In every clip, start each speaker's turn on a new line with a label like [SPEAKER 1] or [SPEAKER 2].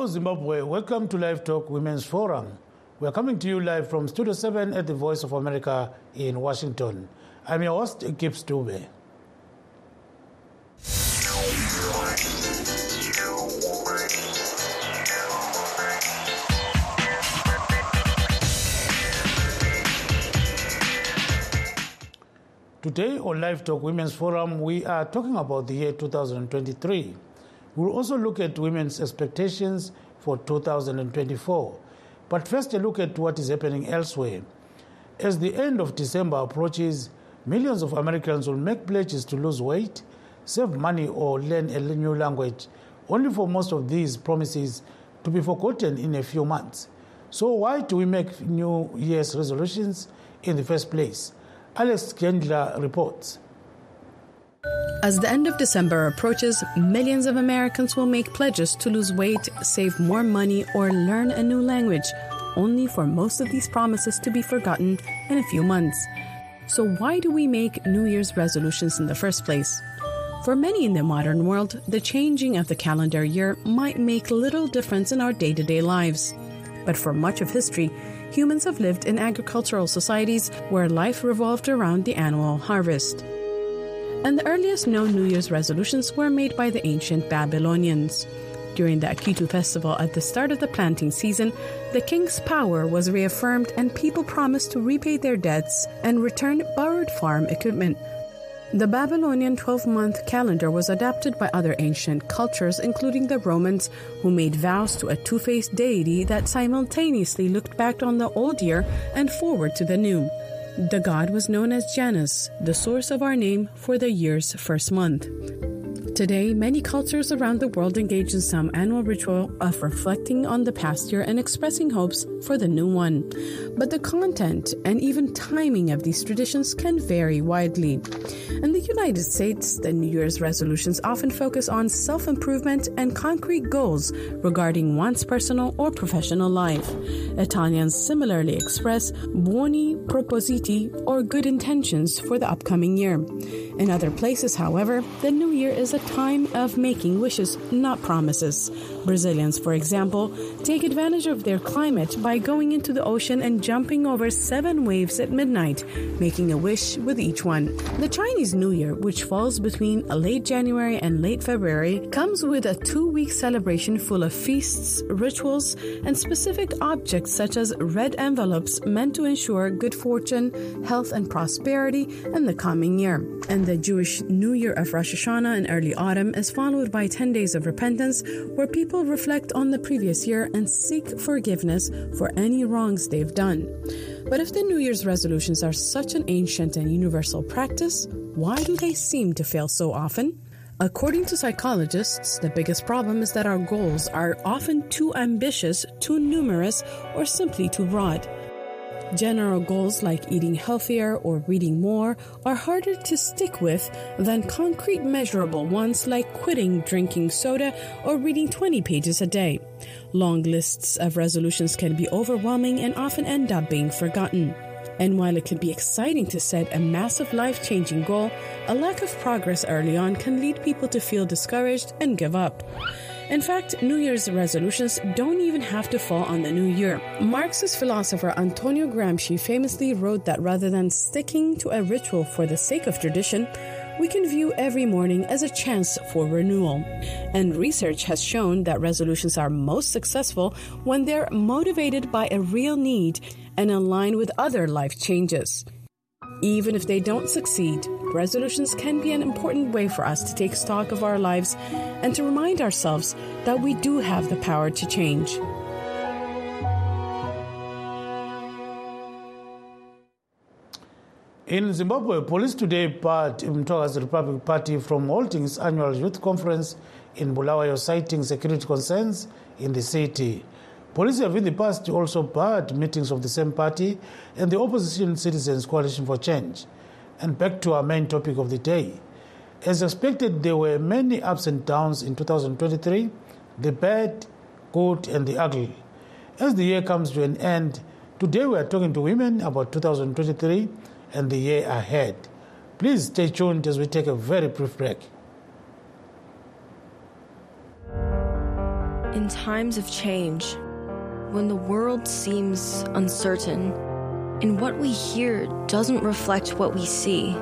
[SPEAKER 1] Hello, Zimbabwe. Welcome to Live Talk Women's Forum. We are coming to you live from Studio 7 at the Voice of America in Washington. I'm your host, Gibbs Dube. Today on Live Talk Women's Forum, we are talking about the year 2023. We'll also look at women's expectations for 2024. But first, a look at what is happening elsewhere. As the end of December approaches, millions of Americans will make pledges to lose weight, save money, or learn a new language, only for most of these promises to be forgotten in a few months. So, why do we make New Year's resolutions in the first place? Alex Gendler reports.
[SPEAKER 2] As the end of December approaches, millions of Americans will make pledges to lose weight, save more money, or learn a new language, only for most of these promises to be forgotten in a few months. So, why do we make New Year's resolutions in the first place? For many in the modern world, the changing of the calendar year might make little difference in our day to day lives. But for much of history, humans have lived in agricultural societies where life revolved around the annual harvest. And the earliest known New Year's resolutions were made by the ancient Babylonians. During the Akitu festival at the start of the planting season, the king's power was reaffirmed and people promised to repay their debts and return borrowed farm equipment. The Babylonian 12 month calendar was adapted by other ancient cultures, including the Romans, who made vows to a two faced deity that simultaneously looked back on the old year and forward to the new. The god was known as Janus, the source of our name for the year's first month. Today, many cultures around the world engage in some annual ritual of reflecting on the past year and expressing hopes for the new one. But the content and even timing of these traditions can vary widely. In the United States, the New Year's resolutions often focus on self improvement and concrete goals regarding one's personal or professional life. Italians similarly express buoni propositi or good intentions for the upcoming year. In other places, however, the new year is a time of making wishes, not promises. Brazilians, for example, take advantage of their climate by going into the ocean and jumping over seven waves at midnight, making a wish with each one. The Chinese New Year, which falls between late January and late February, comes with a two week celebration full of feasts, rituals, and specific objects such as red envelopes meant to ensure good fortune, health, and prosperity in the coming year. And the Jewish New Year of Rosh Hashanah in early autumn is followed by 10 days of repentance where people reflect on the previous year and seek forgiveness for any wrongs they've done. But if the New Year's resolutions are such an ancient and universal practice, why do they seem to fail so often? According to psychologists, the biggest problem is that our goals are often too ambitious, too numerous, or simply too broad. General goals like eating healthier or reading more are harder to stick with than concrete measurable ones like quitting drinking soda or reading 20 pages a day. Long lists of resolutions can be overwhelming and often end up being forgotten. And while it can be exciting to set a massive life changing goal, a lack of progress early on can lead people to feel discouraged and give up. In fact, New Year's resolutions don't even have to fall on the new year. Marxist philosopher Antonio Gramsci famously wrote that rather than sticking to a ritual for the sake of tradition, we can view every morning as a chance for renewal. And research has shown that resolutions are most successful when they're motivated by a real need and align with other life changes. Even if they don't succeed, resolutions can be an important way for us to take stock of our lives and to remind ourselves that we do have the power to change.
[SPEAKER 1] In Zimbabwe, police today barred Mthwakazi Republic Party from holding its annual youth conference in Bulawayo, citing security concerns in the city. Police have in the past also barred meetings of the same party and the Opposition Citizens Coalition for Change. And back to our main topic of the day. As expected, there were many ups and downs in 2023 the bad, good, and the ugly. As the year comes to an end, today we are talking to women about 2023 and the year ahead. Please stay tuned as we take a very brief break.
[SPEAKER 3] In times of change, when the world seems uncertain and what we hear doesn't reflect what we see,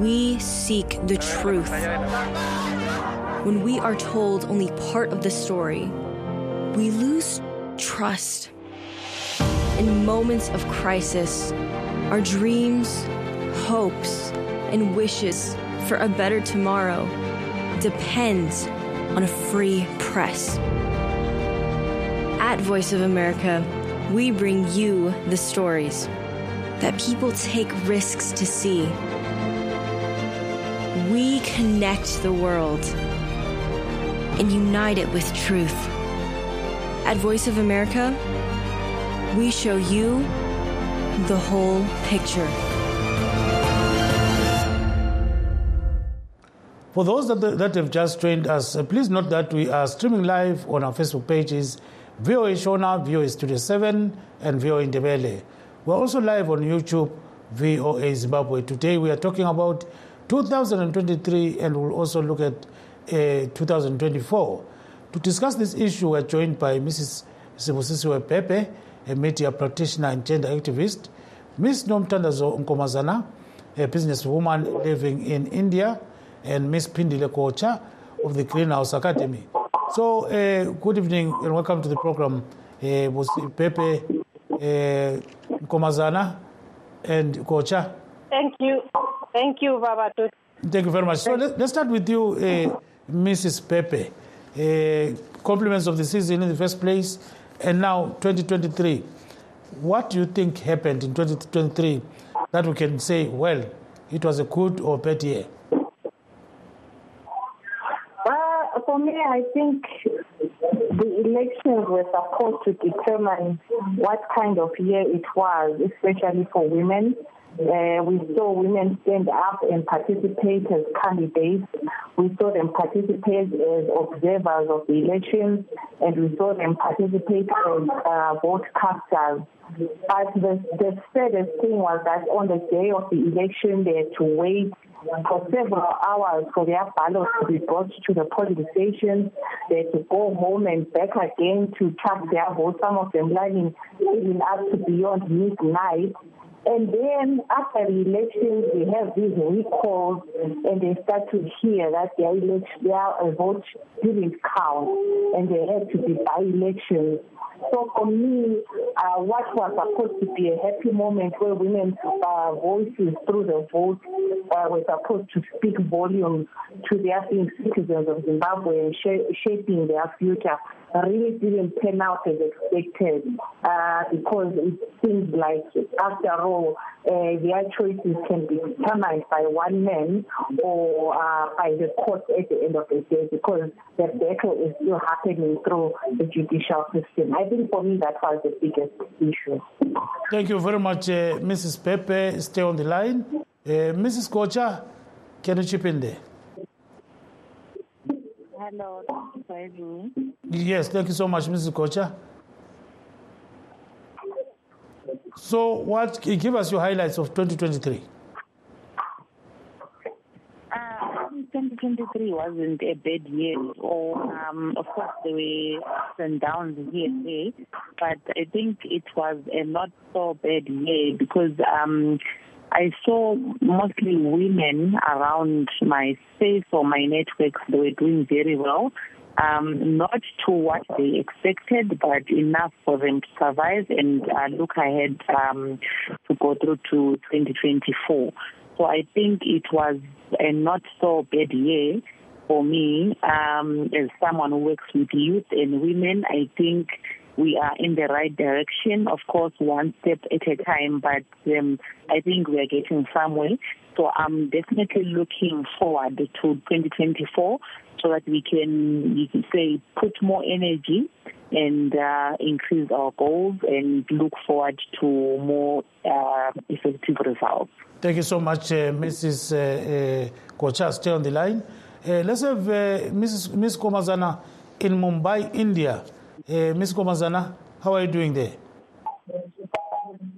[SPEAKER 3] we seek the truth. When we are told only part of the story, we lose trust. In moments of crisis, our dreams, hopes, and wishes for a better tomorrow depends on a free press. At Voice of America, we bring you the stories that people take risks to see. We connect the world and unite it with truth. At Voice of America, we show you the whole picture.
[SPEAKER 1] For those that, that have just joined us, uh, please note that we are streaming live on our Facebook pages VOA Shona, VOA Studio 7, and VOA Ndebele. We're also live on YouTube, VOA Zimbabwe. Today we are talking about 2023 and we'll also look at uh, 2024. To discuss this issue, we're joined by Mrs. Sibusisiwe Bhebhe, a media practitioner and gender activist, Ms. Nomthandazo Nkomazana, a businesswoman living in India, and Ms. Pindile Kocha of the Greenhouse Academy. So, uh, good evening and welcome to the program, uh, Bhebhe, uh, Nkomazana, and Kocha.
[SPEAKER 4] Thank you. Thank you, Babatu.
[SPEAKER 1] Thank you very much. So, let, us start with you, uh, Mrs. Bhebhe. Uh, compliments of the season in the first place, and now 2023. What do you think happened in 2023 that we can say, well, it was a good or bad year?
[SPEAKER 5] Me, I think the elections were supposed to determine what kind of year it was, especially for women. Uh, we saw women stand up and participate as candidates. We saw them participate as observers of the elections, and we saw them participate as uh, vote casters. But the, the saddest thing was that on the day of the election, they had to wait for several hours for their ballots to be brought to the polling stations. They had to go home and back again to cast their vote, some of them lining even up to beyond midnight. And then after the elections, they have these recalls and they start to hear that their, election, their vote didn't count and they had to be by elections. So for me, uh, what was supposed to be a happy moment where women's uh, voices through the vote uh, were supposed to speak volumes to their being citizens of Zimbabwe and sh- shaping their future really didn't turn out as expected uh, because it seems like, after all, uh, their choices can be determined by one man or uh, by the court at the end of the day because the battle is still happening through the judicial system. I think for me that was the biggest issue.
[SPEAKER 1] Thank you very much, uh, Mrs. Bhebhe. Stay on the line. Uh, Mrs. Kocha, can you chip in there?
[SPEAKER 5] Hello, thank you
[SPEAKER 1] Yes, thank you so much, Mrs. Kocha. So, what give us your highlights of 2023?
[SPEAKER 6] Uh, 2023 wasn't a bad year. Or, um, of course, there were ups and downs here and there, but I think it was a not so bad year because um, I saw mostly women around my space or my networks. They were doing very well. Um, not to what they expected, but enough for them to survive and uh, look ahead um, to go through to 2024. So I think it was a not so bad year for me um, as someone who works with youth and women. I think we are in the right direction. Of course, one step at a time, but um, I think we are getting somewhere. So I'm definitely looking forward to 2024 so that we can, you can say, put more energy and uh, increase our goals and look forward to more uh, effective results.
[SPEAKER 1] Thank you so much, uh, Mrs. Uh, uh, Kocha. Stay on the line. Uh, let's have Mrs. Ms. Komazana in Mumbai, India. Ms. Komazana, how are you doing there?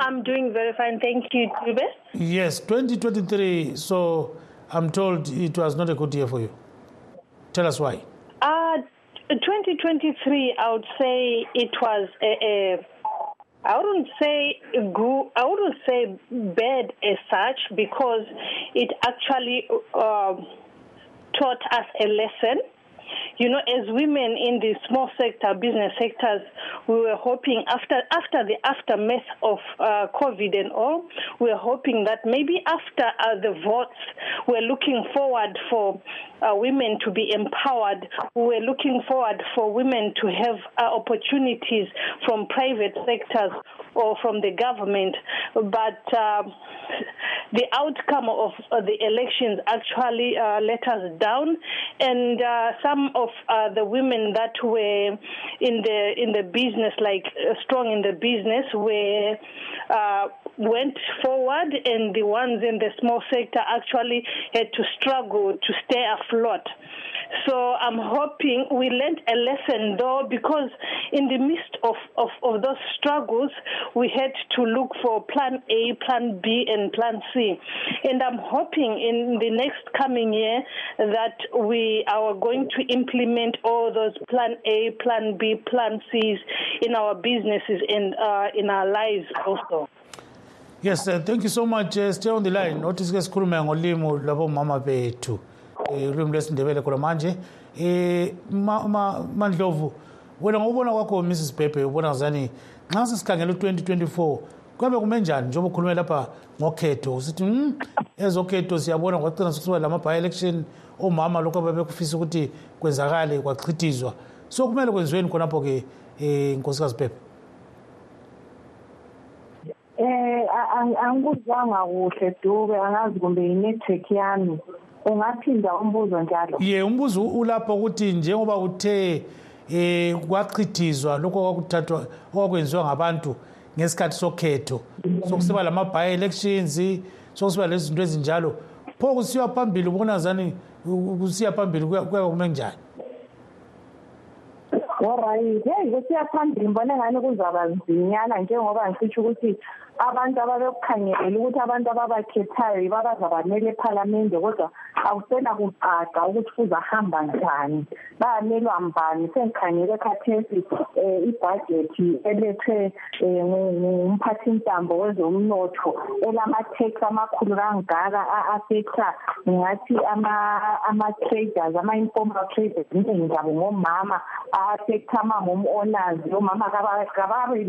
[SPEAKER 4] I'm doing very fine. Thank you, Dube.
[SPEAKER 1] Yes, 2023. So I'm told it was not a good year for you. Tell us why.
[SPEAKER 4] Uh, 2023, I would say it was a, a I wouldn't say good, I wouldn't say bad as such because it actually uh, taught us a lesson you know, as women in the small sector, business sectors, we were hoping after after the aftermath of uh, COVID and all, we were hoping that maybe after uh, the votes, we're looking forward for uh, women to be empowered. We're looking forward for women to have uh, opportunities from private sectors or from the government. But um, the outcome of uh, the elections actually uh, let us down, and some of uh, the women that were in the in the business, like uh, strong in the business, were uh, went forward, and the ones in the small sector actually had to struggle to stay afloat. So I'm hoping we learned a lesson though, because in the midst of, of, of those struggles, we had to look for plan A, plan B, and plan C. And I'm hoping in the next coming year that we are going to implement all those plan A, plan B, plan C's in our businesses and uh, in our lives also.
[SPEAKER 1] Yes, uh, thank you so much. Uh, stay on the line. Notice sikhulume ngolimo lwabomama bethu. Ulimi lwesindebele khona manje. Eh mandlovu wena ngokubona kwakho Mrs Bhebhe ubona zani nxa sisikhangela u2024 kuyabe kume njani njengoba ukhulume lapha ngokhetho? Sithi mm ezokhetho siyabona kwagcina sekusiba lama by election omama lokho ababekufisa ukuthi kwenzakale kwachithizwa so kumele kwenziweni khonapho ke eh inkosikazi Bhebhe
[SPEAKER 5] Eh angikuzwanga kuhle dube angazi kumbe inetwork yami. Ungaphinda umbuzo njalo.
[SPEAKER 1] Ye umbuzo ulapho ukuthi njengoba uthe eh kwachithizwa lokho kwakuthathwa okwakwenziwa ngabantu ngesikhathi sokhetho sokusiba lama by elections sokusiba lezinto ezinjalo pho kusiya phambili ubona zani kusiya phambili kuya kume njani?
[SPEAKER 5] Alright, hey kusiya phambili ngibona ngani kuzaba nzinyana njengoba ngisho ukuthi abantu ababekukhangelela ukuthi abantu ababakhethayo yibo abazabamela ephalamende kodwa akusena kucaca ukuthi kuzahamba njani. Bayamelwa mbani? Sengikhangele khathesi um ibhajethi elethwe um ngumphathintambo wezomnotho elama-tax amakhulu kangaka a-affecta ngathi ama-traders ama-informal traders iningi zabo ngomama a-affecta ama-home owners omama kababi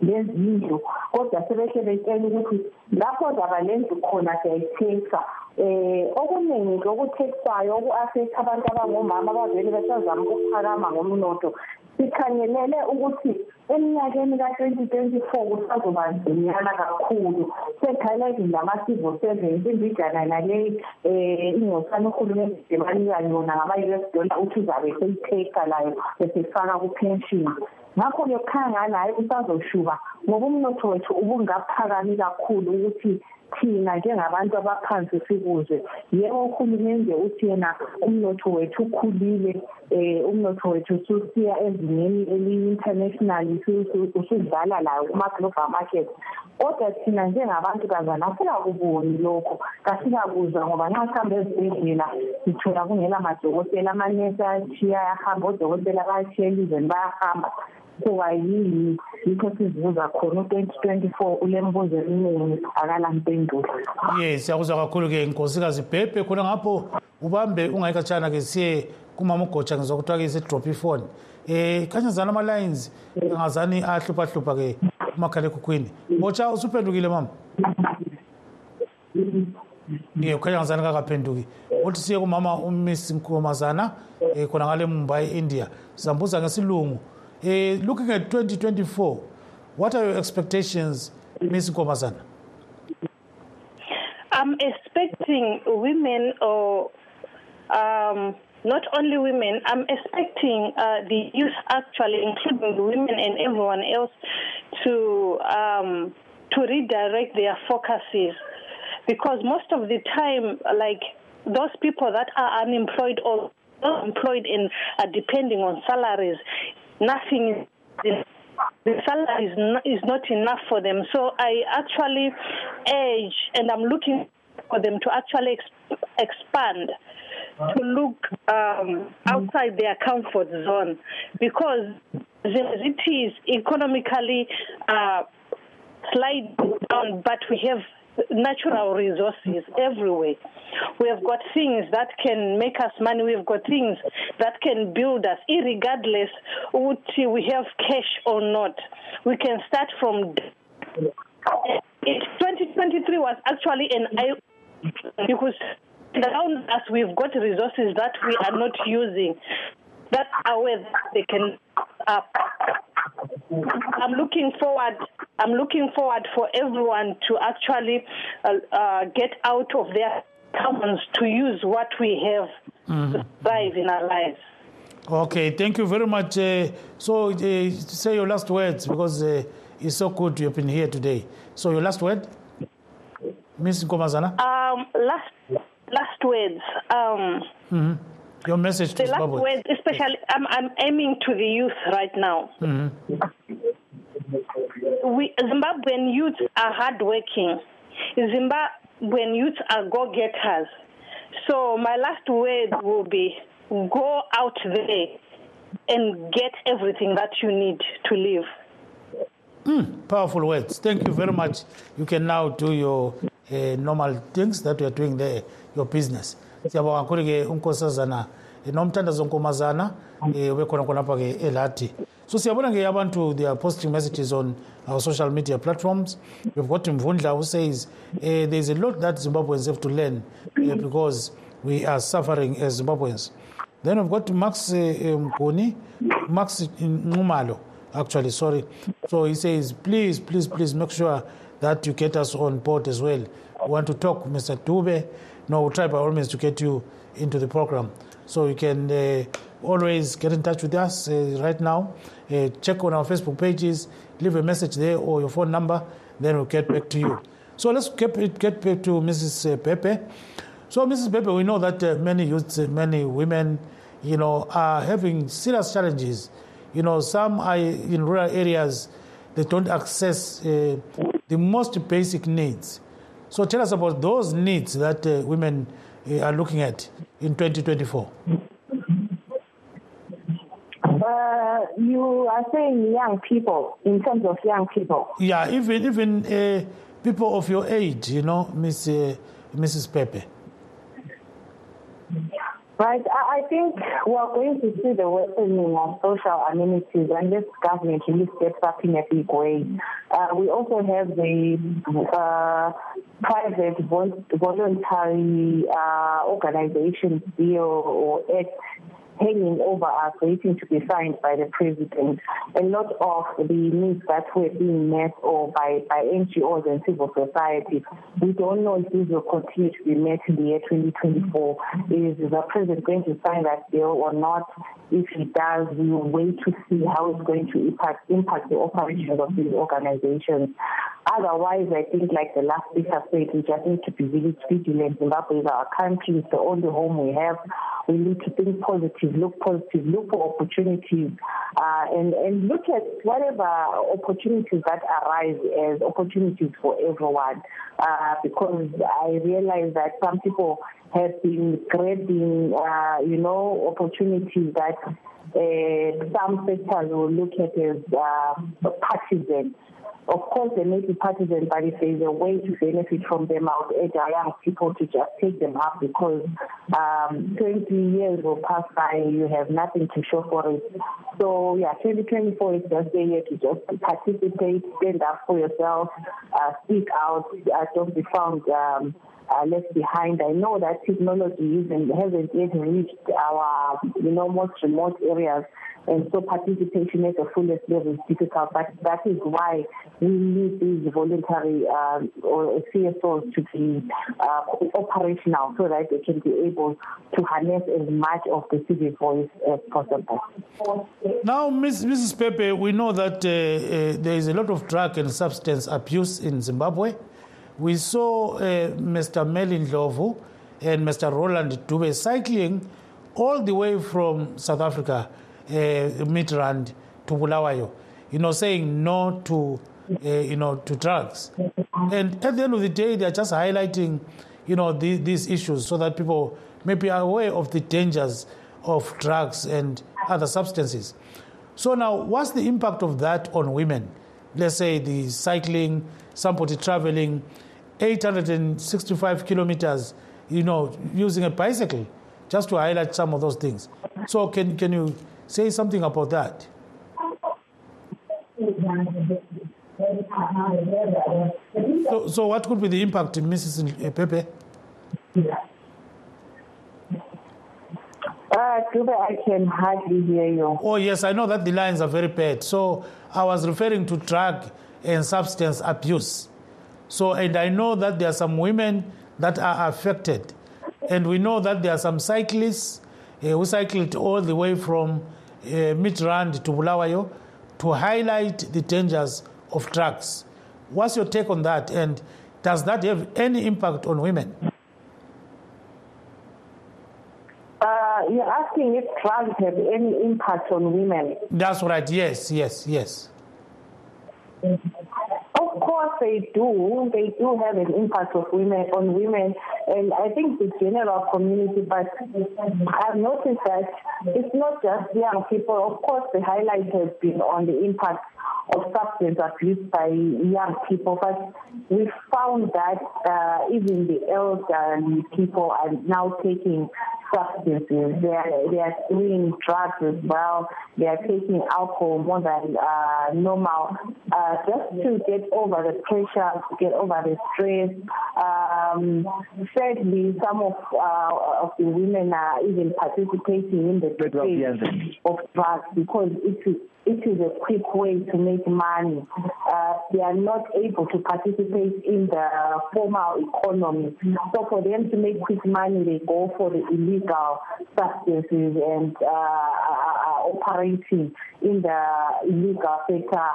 [SPEAKER 5] lezinye indlu kodwa sebehle betshela ukuthi lapho zaba lendlu khona siyayitheksa eh okuningi lokutheksayo oku-affecta abantu abangomama abavele besazama ukuphakama ngomnotho. Sikhangelele ukuthi eminyakeni ka-2024 kusazoba nzinyana kakhulu. Sekhayelekile lama-civil servants imbijana naleyi um ingosana uhulumende debanika yona ngama-us dollar uthi uzabe seyipheka layo besefaka ku-pension. Ngakho-ke kukhangana hayi kusazoshuba ngoba umnotho wethu ubungaphakami kakhulu ukuthi thina njengabantu abaphansi sikuzwe yebo uhulumende uthi yena umnotho wethu ukhulile um umnotho wethu ususiya ezingeni eliyi-international usudlala layo kuma-global market. Kodwa thina njengabantu kazana asikakuboni lokho. Kasikakuzwa ngoba nxa sihambe ezibhedlela sithola kungela madokotela amanesi ayashiya ayahamba odokotela bayashiya elizweni bayahamba. Kuba yini yikho sizibuza khona u-twenty twenty four ulembuzo eminingi akalampendulo
[SPEAKER 1] ye siyakuzwa kakhulu-ke nkosikazi bhebhe khona ngapho ubambe ungayikatshana-ke siye kumama ugotsha ngizwa kuthiwa-ke isidrop ifoni um kanyazana ama-lines angazani ahluphahlupha-ke umakhalekhukhwini. Botsha usuphendukile mama? Ye kukhanya ngazani kakaphenduki uthi siye kumama umiss mkhomazana um khona ngale mumbai india. Sizambuza ngesilungu Uh, looking at 2024, what are your expectations, Ms. Nkomazana?
[SPEAKER 4] I'm expecting women or um, not only women, I'm expecting uh, the youth actually, including women and everyone else, to um, to redirect their focuses, because most of the time, like those people that are unemployed or employed and are depending on salaries, nothing is the salary is not, is not enough for them. So I actually urge, and I'm looking for them to actually ex- expand to look um, outside their comfort zone because it is economically uh, slide down, but we have natural resources everywhere. We have got things that can make us money. We've got things that can build us, regardless would we have cash or not. We can start from. 2023 was actually an because around us we've got resources that we are not using that are where they can up. I'm looking forward. I'm looking forward for everyone to actually uh, uh, get out of their commons to use what we have mm-hmm. to thrive in our lives.
[SPEAKER 1] Okay, thank you very much. Uh, so, uh, say your last words because uh, it's so good you've been here today. So, your last word, Miss Nkomazana.
[SPEAKER 4] Um, last last words. Um,
[SPEAKER 1] mm-hmm. Your message to
[SPEAKER 4] the last
[SPEAKER 1] Zimbabwe.
[SPEAKER 4] words, especially, I'm, I'm aiming to the youth right now.
[SPEAKER 1] Mm-hmm.
[SPEAKER 4] We, Zimbabwean youth are hardworking. Zimbabwean youth are go-getters. So my last word will be go out there and get everything that you need to live.
[SPEAKER 1] Mm, powerful words. Thank you very much. You can now do your uh, normal things that you are doing there, your business. siyabonga kakhulu ke unkosazana nomthandazo nkomazana um bekhona khonapha ke eladi so siyabona ke abantu they are posting messages on our social media platforms. We've got mvundla who says uh, there is a lot that zimbabweans have to learn uh, because we are suffering as zimbabweans. Then we've got max uh, max nxumalo actually sorry. So he says please please please make sure that you get us on board as well. We want to talk mr dube. No, we'll try by all means to get you into the program. So you can uh, always get in touch with us uh, right now. Uh, check on our Facebook pages, leave a message there or your phone number, then we'll get back to you. So let's get, get back to Mrs. Uh, Bhebhe. So, Mrs. Bhebhe, we know that uh, many youths, uh, many women, you know, are having serious challenges. You know, some are in rural areas, they don't access the most basic needs. So tell us about those needs that women are looking at in 2024.
[SPEAKER 5] Uh, you are saying young people in terms of young people.
[SPEAKER 1] Yeah, even even uh, people of your age, you know, Miss uh, Mrs. Bhebhe.
[SPEAKER 5] Right. I think we're going to see the worsening of social amenities unless government really steps up in a big way. Uh, we also have the uh, private voluntary uh, organizations bill or act hanging over us, waiting to be signed by the president. A lot of the needs that were being met or by, by NGOs and civil society, we don't know if these will continue to be met in the year 2024. Is the president going to sign that bill or not? If he does, we will wait to see how it's going to impact, impact the operations of these organizations. Otherwise, I think, like the last speaker said, we just need to be really vigilant. Zimbabwe is our country, it's the only home we have. We need to think positive, look positive, look for opportunities, uh, and, and look at whatever opportunities that arise as opportunities for everyone. Uh, because I realize that some people have been grabbing, uh, you know, opportunities that uh, some sectors will look at as uh, partisan. Of course, they may be partisan, but if there's a way to benefit from them, I would urge our young people to just take them up because um, 20 years will pass by, and you have nothing to show for it. So, yeah, 2024 is just the year to just participate, stand up for yourself, uh, speak out, uh, don't be found. Um, uh, left behind. I know that technology isn't, hasn't yet reached our, you know, most remote areas, and so participation at the fullest level is difficult. But that is why we need these voluntary uh, or CSOs to be uh, operational so that they can be able to harness as much of the civic voice as possible.
[SPEAKER 1] Now, Ms. Mrs. Bhebhe, we know that uh, uh, there is a lot of drug and substance abuse in Zimbabwe. We saw uh, Mr. Melin Ndlovu and Mr. Roland Dube cycling all the way from South Africa, uh, Midrand to Bulawayo, you know, saying no to, uh, you know, to drugs. And at the end of the day, they are just highlighting, you know, the, these issues so that people may be aware of the dangers of drugs and other substances. So now, what's the impact of that on women? Let's say the cycling, somebody traveling 865 kilometers, you know, using a bicycle, just to highlight some of those things. So can, can you say something about that? So, so what could be the impact, Mrs. Bhebhe?
[SPEAKER 5] Uh, Dube, I can hardly hear you.
[SPEAKER 1] Oh, yes, I know that the lines are very bad. So I was referring to drug and substance abuse. So, and I know that there are some women that are affected. And we know that there are some cyclists uh, who cycled all the way from uh, Midrand to Bulawayo to highlight the dangers of drugs. What's your take on that? And does that have any impact on women?
[SPEAKER 5] Uh, you're asking if drugs have any impact on women.
[SPEAKER 1] That's right. Yes, yes, yes.
[SPEAKER 5] Of course they do. They do have an impact of women on women, and I think the general community. But I've noticed that it's not just young people. Of course, the highlight has been on the impact of substance abuse by young people, but we found that uh, even the elderly people are now taking substances. They are, they are doing drugs as well. They are taking alcohol more than uh, normal, uh, just to get over the pressure, to get over the stress. Um, sadly, some of uh, of the women are even participating in the trade of drugs because it is it is a quick way to make money. Uh, they are not able to participate in the formal economy. So for them to make quick money, they go for the illegal substances and uh, are operating in the illegal sector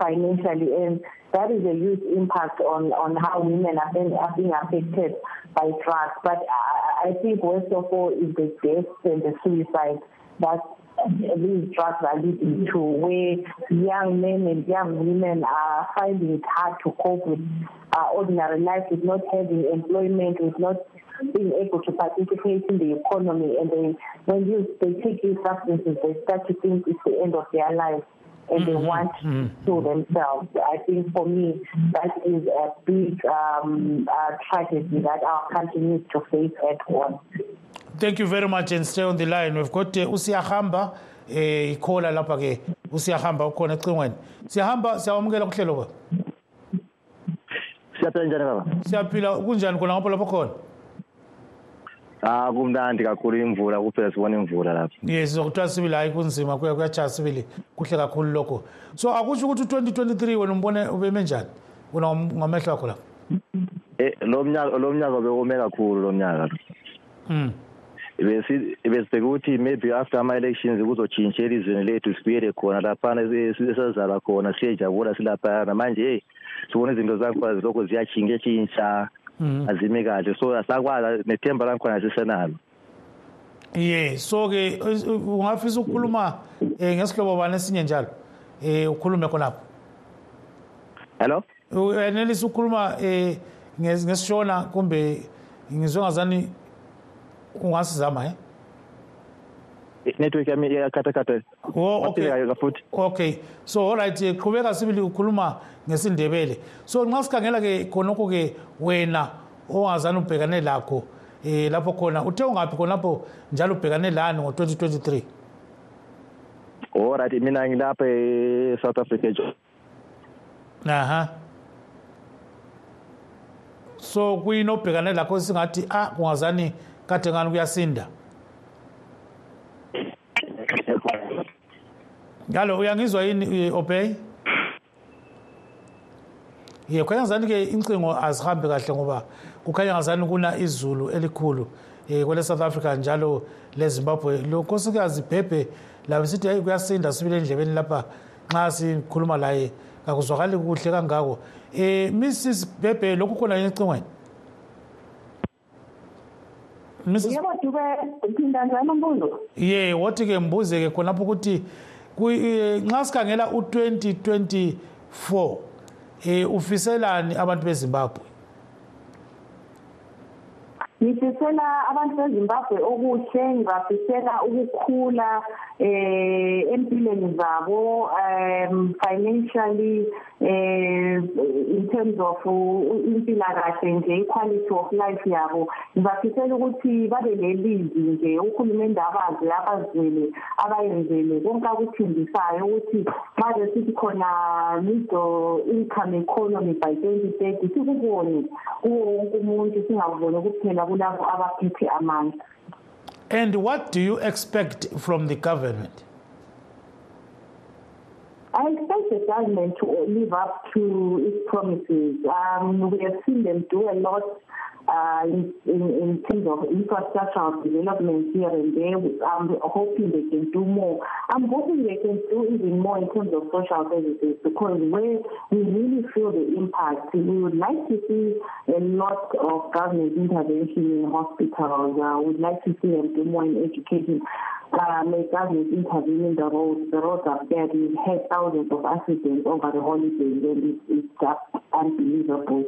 [SPEAKER 5] financially. And that is a huge impact on, on how women are being, are being affected by drugs. But I, I think worst of all is the deaths and the suicide. That's these drugs are leading to where young men and young women are finding it hard to cope with uh, ordinary life, with not having employment, with not being able to participate in the economy. And they, when you, they take these substances, they start to think it's the end of their life. And they want to kill themselves. I think for me, that is a big um, uh, tragedy that our country needs to face at once.
[SPEAKER 1] Thank you very much and stay on the line. We've got uh, usiyahamba eh ikhola lapha ke usiyahamba ukhona ecingweni. Siyahamba siyawamukela kuhlelo ba.
[SPEAKER 7] siyaphila njani baba
[SPEAKER 1] Siyaphila kunjani khona ngapha lapha khona?
[SPEAKER 7] Ah kumnandi kakhulu imvula kuphela sibona imvula lapha
[SPEAKER 1] Yes, sizokuthiwa sibili hayi kunzima kuya kuyajaya sibili kuhle kakhulu lokho. So akusho ukuthi u2023 wena umbone ubeme njani? Wena ngamehlo akho lapha.
[SPEAKER 7] eh lo mnyaka lo mnyaka bekume kakhulu lo mnyaka
[SPEAKER 1] Mm.
[SPEAKER 7] besi besibheka ukuthi maybe after ama elections kuzotshintsha elizweni lethu sibuyele khona laphana esazalwa khona siyejabula silaphana manje hey sibona izinto zakhona zilokho ziyatshintsha tshintsha
[SPEAKER 1] Mhm.
[SPEAKER 7] Azime kahle. So asakwazi nethemba lakhona sisenalo
[SPEAKER 1] Yeah, so ke ungafisa ukukhuluma eh ngesihlobo bani esinye njalo. Eh ukhulume khonapho.
[SPEAKER 7] hello?
[SPEAKER 1] Uyanelisa ukukhuluma eh nges- ngesishona kumbe ngizwe ngazani ungasizama eh
[SPEAKER 7] network yami iyakhathakhatha
[SPEAKER 1] Oh, okay.
[SPEAKER 7] Waphika futhi
[SPEAKER 1] okay. So alright eh, qhubeka sibili ukhuluma ngesindebele. So nxa sikhangela ke khonokho ke wena ongazani ubhekane lakho eh lapho khona uthe ungaphi khonapho njalo ubhekane lani ngo-2023
[SPEAKER 7] alright mina ngilapha e-south africa jo.
[SPEAKER 1] Aha. So kuyini obhekane lakho singathi ah kungazani kade ngani kuyasinda? Ngalo uyangizwa yini eh, Obey? Ye kukhanya ngazani ke incingo azihambi kahle ngoba kukhanya ngazani kuna izulu elikhulu eh kwele South Africa njalo le Zimbabwe lo nkosikazi Bhebhe la sithi hayi kuyasinda sibile endlebeni lapha nxa sikhuluma laye. Akuzwakali kuhle kangako. Eh Mrs Bhebhe lokhu khona yini ecingweni Mrs
[SPEAKER 5] yebo dube phinda njalo mbuzo
[SPEAKER 1] ye wothi ke mbuze ke khonapho ukuthi kwi- eh, nxa sikhangela u-2024 eh ufiselani abantu bezimbabwe?
[SPEAKER 5] Ngifisela abantu bezimbabwe okuhle ngibafisela ukukhula eh empilweni zabo um financially eh in terms of impilakahle nje i-quality of life yabo. Ngibafisela ukuthi babe lelizwi nje uhulumende abazi abazwele abayenzele konke akuthimbisayo ukuthi maze sithi khona middle income economy by twenty thirty sikubone kuwo wonke umuntu singakuboni kuphela kulabo abaphethe amandla.
[SPEAKER 1] And what do you expect from the government?
[SPEAKER 5] I expect the government to live up to its promises. Um, we have seen them do a lot uh, in, in, terms of infrastructural development here and there. I'm hoping they can do more. I'm hoping they can do even more in terms of social services because where we really feel the impact, we would like to see a lot of government intervention in hospitals. Uh, we'd like to see them do more in education. Uh, may government intervene in the roads. The roads are bad. We've had thousands of accidents over the holidays and it's, it's just unbelievable.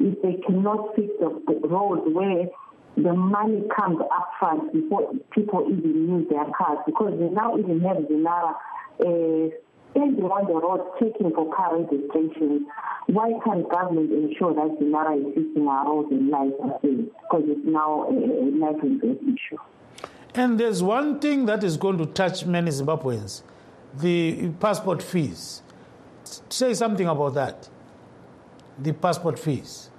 [SPEAKER 5] If they cannot fix the roads where the money comes up front before people even use their cars because they now even have Zinara uh, standing on the road checking for car registrations. Why can't government ensure that Zinara is fixing our roads and life because it's now a, a life issue.
[SPEAKER 1] And there's one thing that is going to touch many Zimbabweans the passport fees. Say something about that. The passport fees.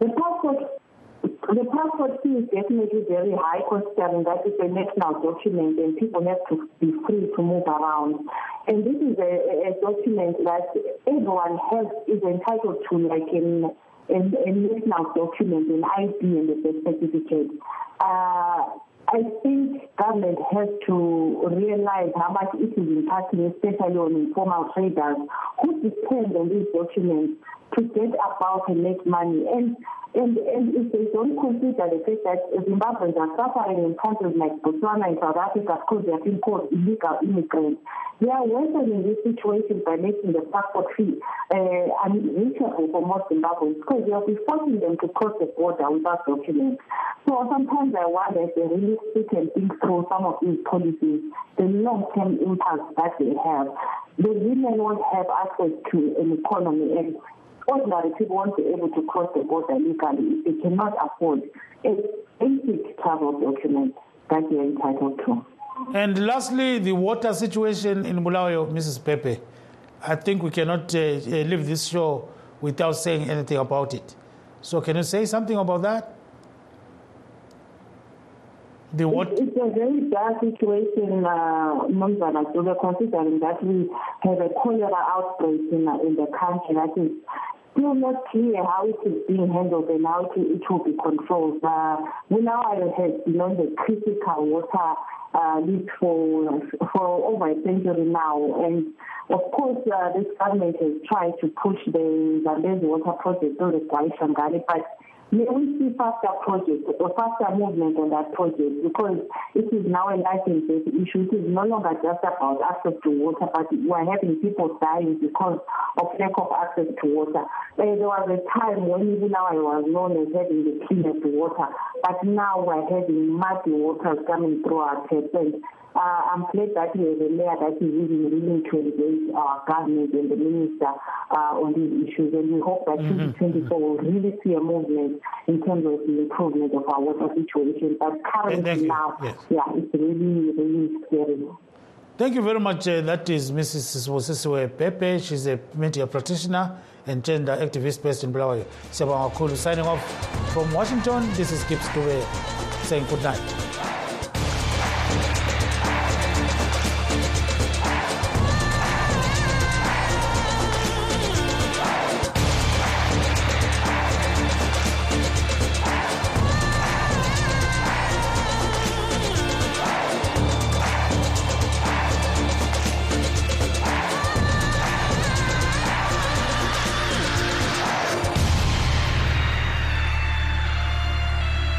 [SPEAKER 5] The passport, the passport fee is definitely very high considering that it's a national document and people have to be free to move around. And this is a, a document that everyone has is entitled to, like in a, a national document, an ID and a certificate. Uh, I think government has to realize how much it is impacting, especially on informal traders who depend on these documents to get about and make money. And and, and if they don't consider the fact that Zimbabweans are suffering in countries like Botswana and South Africa because they are being called illegal immigrants, they are worsening this situation by making the passport fee uh, unreachable for most Zimbabweans because they will be forcing them to cross the border without documents. So sometimes I wonder if they really sit and think through some of these policies, the long-term impact that they have. The women won't have access to an economy and ordinary people won't be able to cross the border legally if they cannot afford a basic travel document that they are entitled to.
[SPEAKER 1] And lastly, the water situation in Bulawayo, Mrs. Bhebhe. I think we cannot uh, uh, leave this show without saying anything about it. So, can you say something about that?
[SPEAKER 5] The what? It's, a very bad situation, uh, considering that we have a cholera outbreak in, in the country that is still not clear how it is being handled and how it, will be controlled. Uh, Bulawayo has been on the critical water uh, list for for over a century now, and of course, uh, this government has tried to push the Zambezi water project through the Gwayi-Shangani, but May we see faster project or faster movement on that project because it is now a license-based issue. It is no longer just about access to water, but we are having people dying because of lack of access to water. Eh, there was a time when even now I was known as having the cleanest water, but now we're having muddy water coming through our taps. Uh, I'm glad that we have a mayor that is really willing to engage our government and the minister uh, on these issues. And we hope that mm-hmm. 2024 will really see a movement in terms of the improvement of our water situation. But currently now, yes. yeah, it's really, really scary.
[SPEAKER 1] Thank you very much. Uh, that is Mrs. Wosisiwe Bhebhe. She's a media practitioner and gender activist based in Bulawayo. Siyabonga kakhulu. Signing off from Washington, this is Gibbs Dube saying good night.